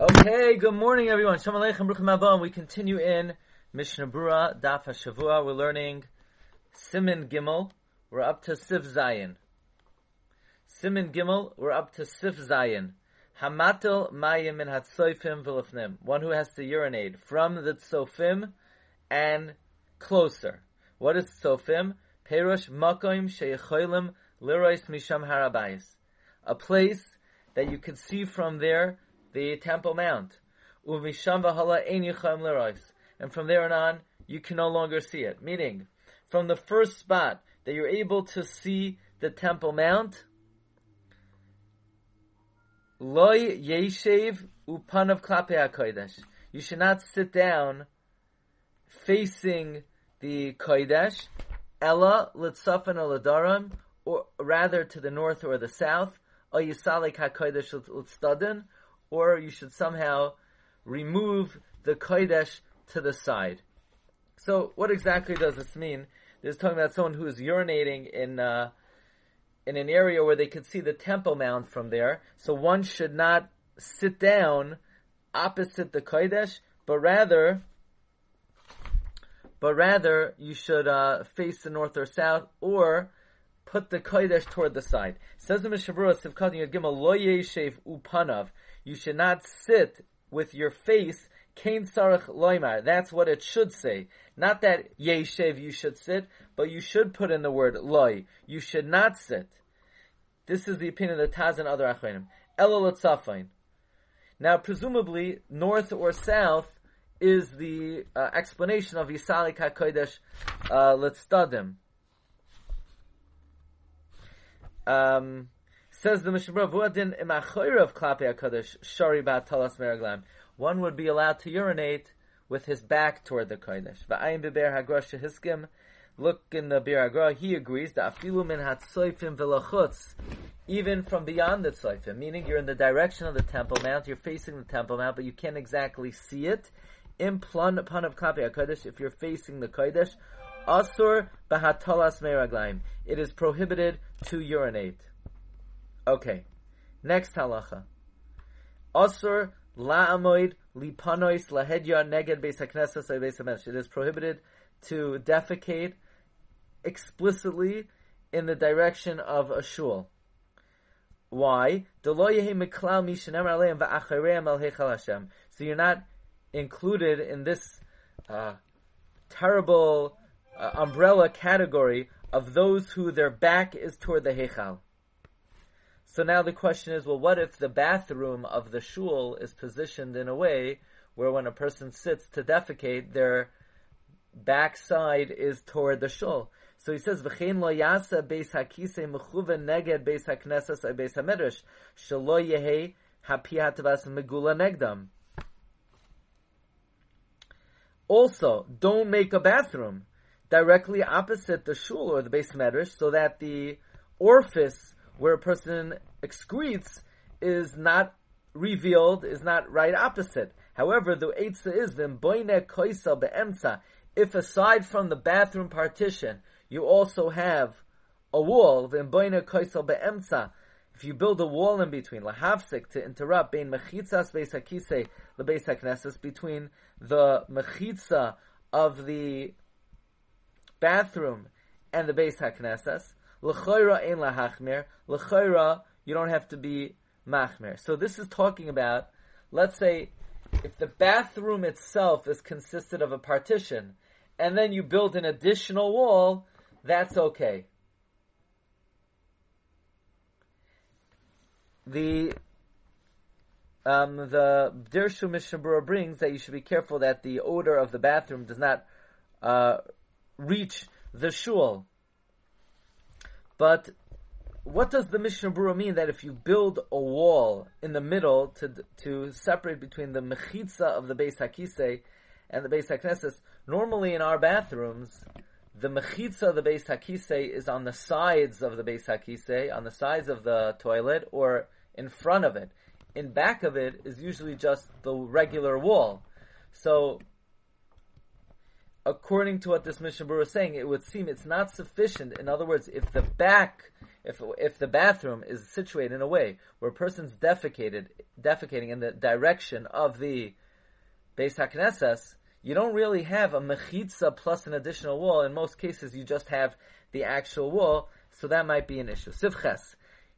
Okay, good morning everyone. Shalom Aleichem, Bruchim Abba. We continue in Mishnah Brura, Daf HaShavua. We're learning Simin Gimel. We're up to Sif Zayin. Simin Gimel, we're up to Sif Zayin. Hamatel Mayim min Hatzofim V'lefnim. One who has to urinate from the Tzofim and closer. What is Tzofim? Perush Makoim Sheyecholim Lirois Misham Harabayis. A place that you can see from there the Temple Mount. Uvisham Vahala Ein Yichayim Lirois. And from there on, you can no longer see it. Meaning, from the first spot that you're able to see the Temple Mount, Loy Yeshev Upanav Klape HaKodesh. You should not sit down facing the Kodesh, Ella Litzafan Oladaram, or rather to the north or the south, or Yisalik HaKodesh Litzdadan, or you should somehow remove the Kodesh to the side. So, what exactly does this mean? This is talking about someone who is urinating in uh, in an area where they could see the Temple Mount from there. So one should not sit down opposite the Kodesh, but rather, but rather you should uh, face the north or south, or put the Kodesh toward the side. Says the Mishabura, Sivkat Gimel, Lo Upanav. You should not sit with your face Kain Sarach Loimar. That's what it should say. Not that Yeshev you should sit, but you should put in the word Loi. You should not sit. This is the opinion of the Taz and other Achronim. Elul Now, presumably, north or south is the uh, explanation of Yisalik HaKodesh uh, Letzdadim. Um, says the Mishnah Vuadin of Klape HaKodesh Shari Talas Meraglam one would be allowed to urinate with his back toward the Kodesh. Look in the Bir he agrees that afilu min hatzoifim v'lachutz, even from beyond the tzoifim, meaning you're in the direction of the Temple Mount, you're facing the Temple Mount, but you can't exactly see it. In plan upon of Kapi HaKodesh, if you're facing the Kodesh, asur bahatolas meraglaim. It is prohibited to urinate. Okay. Next halacha. Asur La'amoid lipanois lahedya neged beis haknesses beis It is prohibited to defecate explicitly in the direction of a shul. Why? So you're not included in this uh, terrible uh, umbrella category of those who their back is toward the Heichal. So now the question is, well, what if the bathroom of the shul is positioned in a way where when a person sits to defecate, their backside is toward the shul? So he says, "V'chein lo yasa beis hakise mechuven neged beis haknesses or beis hamedrash shelo yehe hapihatvas megula negdam." Also, don't make a bathroom directly opposite the shul or the beis medrash, so that the orifice where a person excretes is not revealed, is not right opposite. However, the Eitzah is boine koisa be'emsa. If aside from the bathroom partition, you also have a wall, boine koisa be'emsa. If you build a wall in between, lahavsik, to interrupt, bein mechitzas beis the beis hakneses, between the mechitza of the bathroom and the beis hakneses, l'choira ein lahachmir, l'choira you don't have to be machmer. So this is talking about, let's say, if the bathroom itself is consisted of a partition, and then you build an additional wall, that's okay. The um, the Dirshu Mishnah brings that you should be careful that the odor of the bathroom does not uh, reach the shul. But what does the Mishnah Brura mean that if you build a wall in the middle to to separate between the mechitza of the Beis Hakise and the Beis Hakneses? Normally in our bathrooms, the mechitza of the Beis Hakise is on the sides of the Beis Hakise, on the sides of the toilet, or in front of it. In back of it is usually just the regular wall. So according to what this Mishnah Berurah is saying, it would seem it's not sufficient. In other words, if the back, if if the bathroom is situated in a way where a person's defecated, defecating in the direction of the Beis HaKnesses, you don't really have a mechitza plus an additional wall. In most cases, you just have the actual wall, so that might be an issue. Sivches,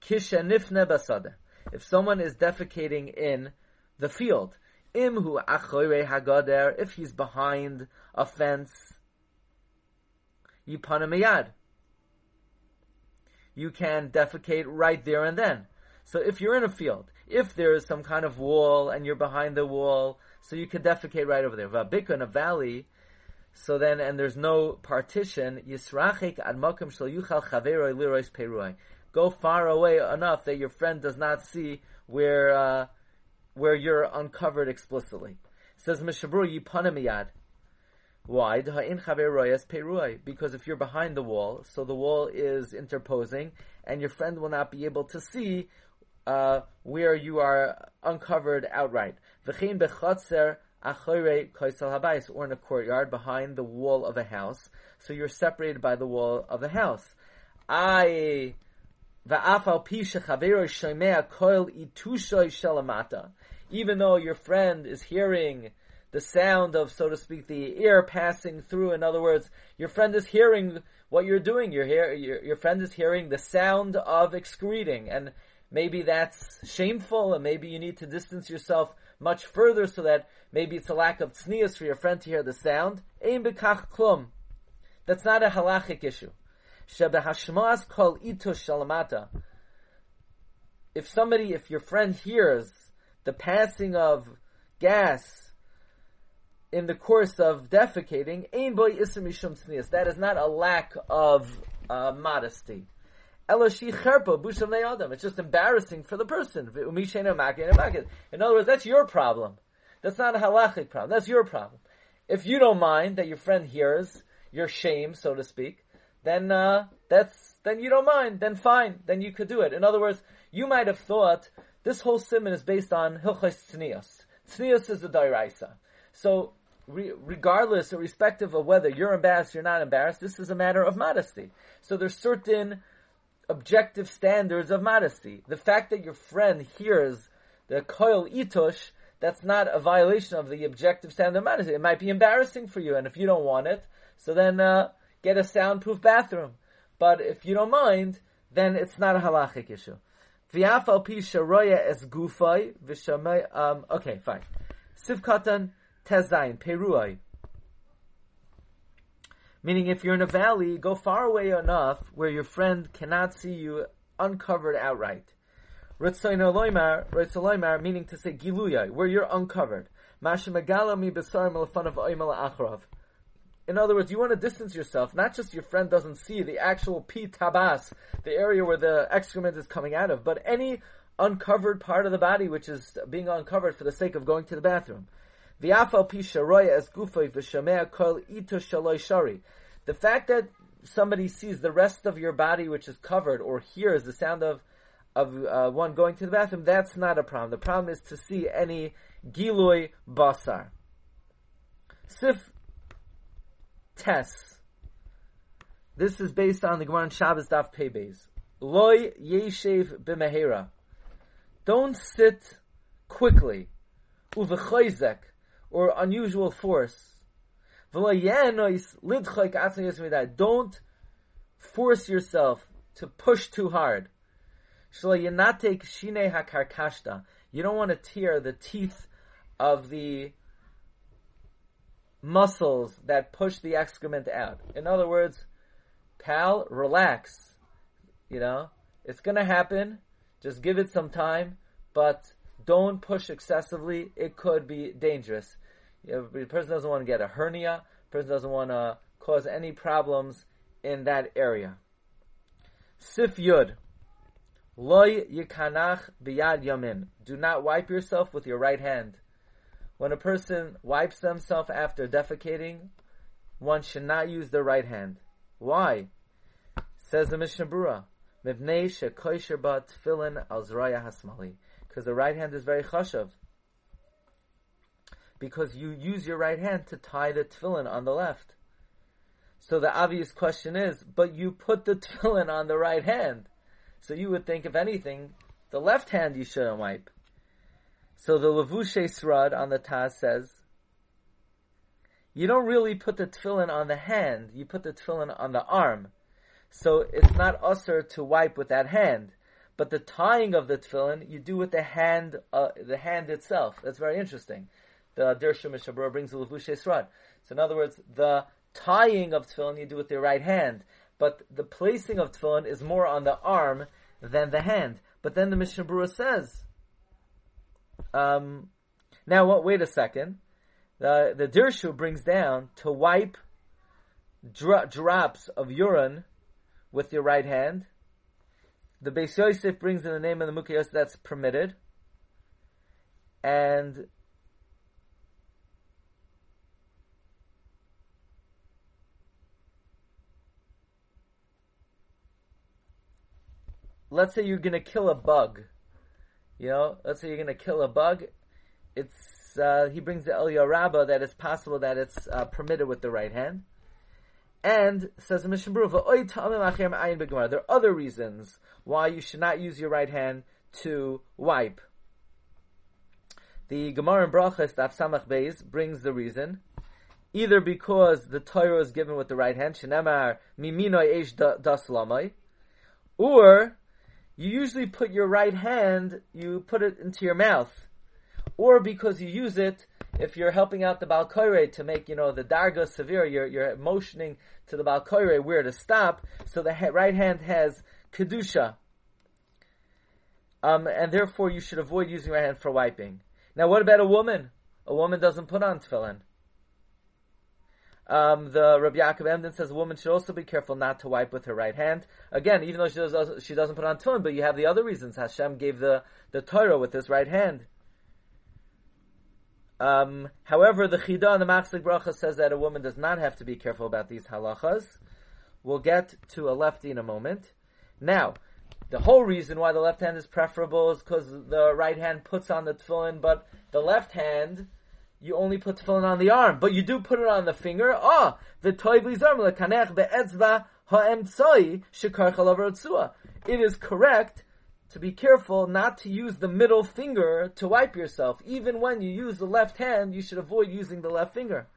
kisha nifne basada. If someone is defecating in the field, imhu achoyre hagader, if he's behind a fence, yipanamiyad. You can defecate right there and then. So if you're in a field, if there is some kind of wall and you're behind the wall, so you can defecate right over there. Vabika in a valley, so then, and there's no partition, yisrachik ad makom yuchal chaveroi lirois perui. Go far away enough that your friend does not see where, uh, where you're uncovered explicitly. says Mishabru yipanamiyad. Why? Because if you're behind the wall, so the wall is interposing, and your friend will not be able to see uh, where you are uncovered outright. Or in a courtyard behind the wall of a house, so you're separated by the wall of the house. I even though your friend is hearing the sound of, so to speak, the ear passing through. In other words, your friend is hearing what you're doing. Your, hear, your, your friend is hearing the sound of excreting, and maybe that's shameful, and maybe you need to distance yourself much further so that maybe it's a lack of tznius for your friend to hear the sound. That's not a halachic issue. If somebody, if your friend hears the passing of gas in the course of defecating. That is not a lack of uh, modesty. It's just embarrassing for the person. In other words, that's your problem. That's not a halachic problem. That's your problem. If you don't mind that your friend hears your shame, so to speak, then uh, that's then you don't mind. Then fine. Then you could do it. In other words, you might have thought this whole simon is based on hilchos tznius. Tznius is the dairaisa. So re- regardless, irrespective of whether you're embarrassed or you're not embarrassed, this is a matter of modesty. So there's certain objective standards of modesty. The fact that your friend hears the koil itush, that's not a violation of the objective standard of modesty. It might be embarrassing for you, and if you don't want it, so then uh, get a soundproof bathroom. But if you don't mind, then it's not a halachic issue. Um, okay, fine. Sivkatan Tezain, Peruai. Meaning, if you're in a valley, go far away enough where your friend cannot see you uncovered outright. Meaning to say Giluyai, where you're uncovered. In other words, you want to distance yourself, not just your friend doesn't see the actual pi tabas, the area where the excrement is coming out of, but any uncovered part of the body which is being uncovered for the sake of going to the bathroom. The fact that somebody sees the rest of your body which is covered or hears the sound of of uh, one going to the bathroom, that's not a problem. The problem is to see any giloi basar. Sif tes. This is based on the Gemara Shabbos Daf Pebez. Loy yeshev b'mehera. Don't sit quickly. Uvechoizek or unusual force. Don't force yourself to push too hard. You don't want to tear the teeth of the muscles that push the excrement out. In other words, pal, relax. You know, it's gonna happen. Just give it some time, but don't push excessively. It could be dangerous. The person doesn't want to get a hernia. The person doesn't want to cause any problems in that area. Sif Yud. Loy yikanach biyad yamin. Do not wipe yourself with your right hand. When a person wipes themselves after defecating, one should not use their right hand. Why? Says the Mishnah hasmali. Because the right hand is very chashav because you use your right hand to tie the tefillin on the left. So the obvious question is, but you put the tefillin on the right hand. So you would think, if anything, the left hand you shouldn't wipe. So the Levushe Srad on the Taz says, you don't really put the tefillin on the hand, you put the tefillin on the arm. So it's not usher to wipe with that hand. But the tying of the tefillin, you do with the hand, uh, the hand itself. That's very interesting. The Dirshu Mishabura brings the Levushe Srad. So in other words, the tying of tefillin you do with your right hand, but the placing of tefillin is more on the arm than the hand. But then the Mishnah Berurah says, um, now what, wait a second. The, the Dirshu brings down to wipe dro- drops of urine with your right hand. The Beis Yosef brings in the name of the Mukayos that's permitted. And let's say you're going to kill a bug. You know, let's say you're going to kill a bug. It's uh, he brings the El that it's possible that it's uh, permitted with the right hand. And says the Mishnah Berurah, there are other reasons why you should not use your right hand to wipe. The Gemara in Brachas, Daf Samach Beis, brings the reason. Either because the Torah is given with the right hand, Shenemar Mimino Eish Das or you usually put your right hand, you put it into your mouth. Or because you use it, if you're helping out the Balkoire to make, you know, the Darga severe, you're, you're motioning to the Balkoire where to stop, so the right hand has Kedusha. Um, and therefore you should avoid using your hand for wiping. Now what about a woman? A woman doesn't put on tefillin. Um, the Rabbi Yaakov Emden says a woman should also be careful not to wipe with her right hand. Again, even though she, does, she doesn't put on tefillin, but you have the other reasons. Hashem gave the, the Torah with his right hand. Um, however, the Chida and the Machzik Bracha says that a woman does not have to be careful about these halachas. We'll get to a lefty in a moment. Now, the whole reason why the left hand is preferable is because the right hand puts on the tefillin, but the left hand you only put tefillin on the arm, but you do put it on the finger. Ah, the toiv lekanech be'etzva ha'emtzai shekar chalav It is correct to be careful not to use the middle finger to wipe yourself. Even when you use the left hand, you should avoid using the left finger.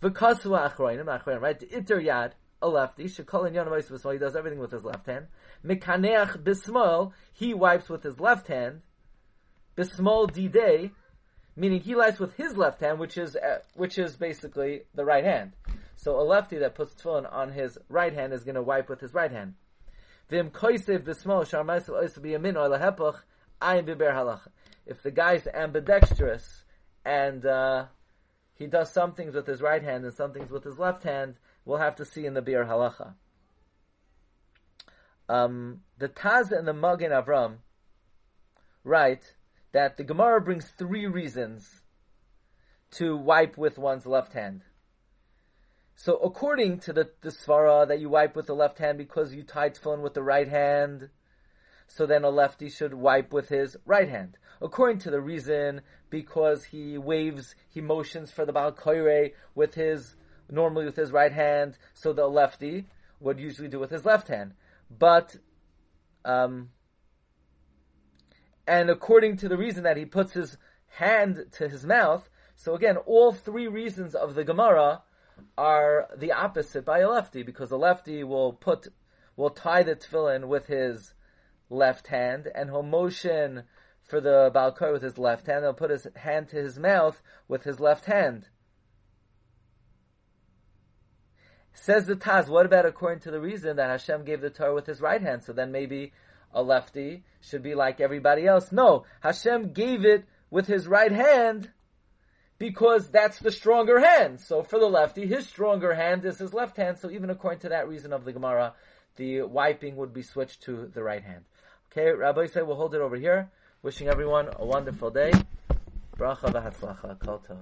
V'kasu achroinim, achroinim, right? Iter yad, a lefty, shekol in yonam he does everything with his left hand. Mekaneach bismol, he wipes with his left hand. Bismol didei, meaning he lies with his left hand, which is uh, which is basically the right hand. So a lefty that puts tefillin on his right hand is going to wipe with his right hand. Vim koisev ayin biber halacha. If the guy's ambidextrous and uh, he does some things with his right hand and some things with his left hand, we'll have to see in the bir halacha. Um, the Taz and the Magen Avram write that the Gemara brings three reasons to wipe with one's left hand. So according to the, the Svara that you wipe with the left hand because you tied tefillin with the right hand, so then a lefty should wipe with his right hand. According to the reason, because he waves, he motions for the Baal Koire with his, normally with his right hand, so the lefty would usually do with his left hand. But, um, and according to the reason that he puts his hand to his mouth, so again, all three reasons of the Gemara are the opposite by a lefty, because the lefty will put, will tie the tefillin with his left hand, and he'll motion for the balkar with his left hand, he'll put his hand to his mouth with his left hand. Says the Taz, what about according to the reason that Hashem gave the Torah with his right hand? So then maybe a lefty should be like everybody else. No, Hashem gave it with his right hand because that's the stronger hand. So for the lefty, his stronger hand is his left hand. So even according to that reason of the Gemara, the wiping would be switched to the right hand. Okay, Rabbi said we'll hold it over here. Wishing everyone a wonderful day. Bracha v'hatzlacha. Kol tov.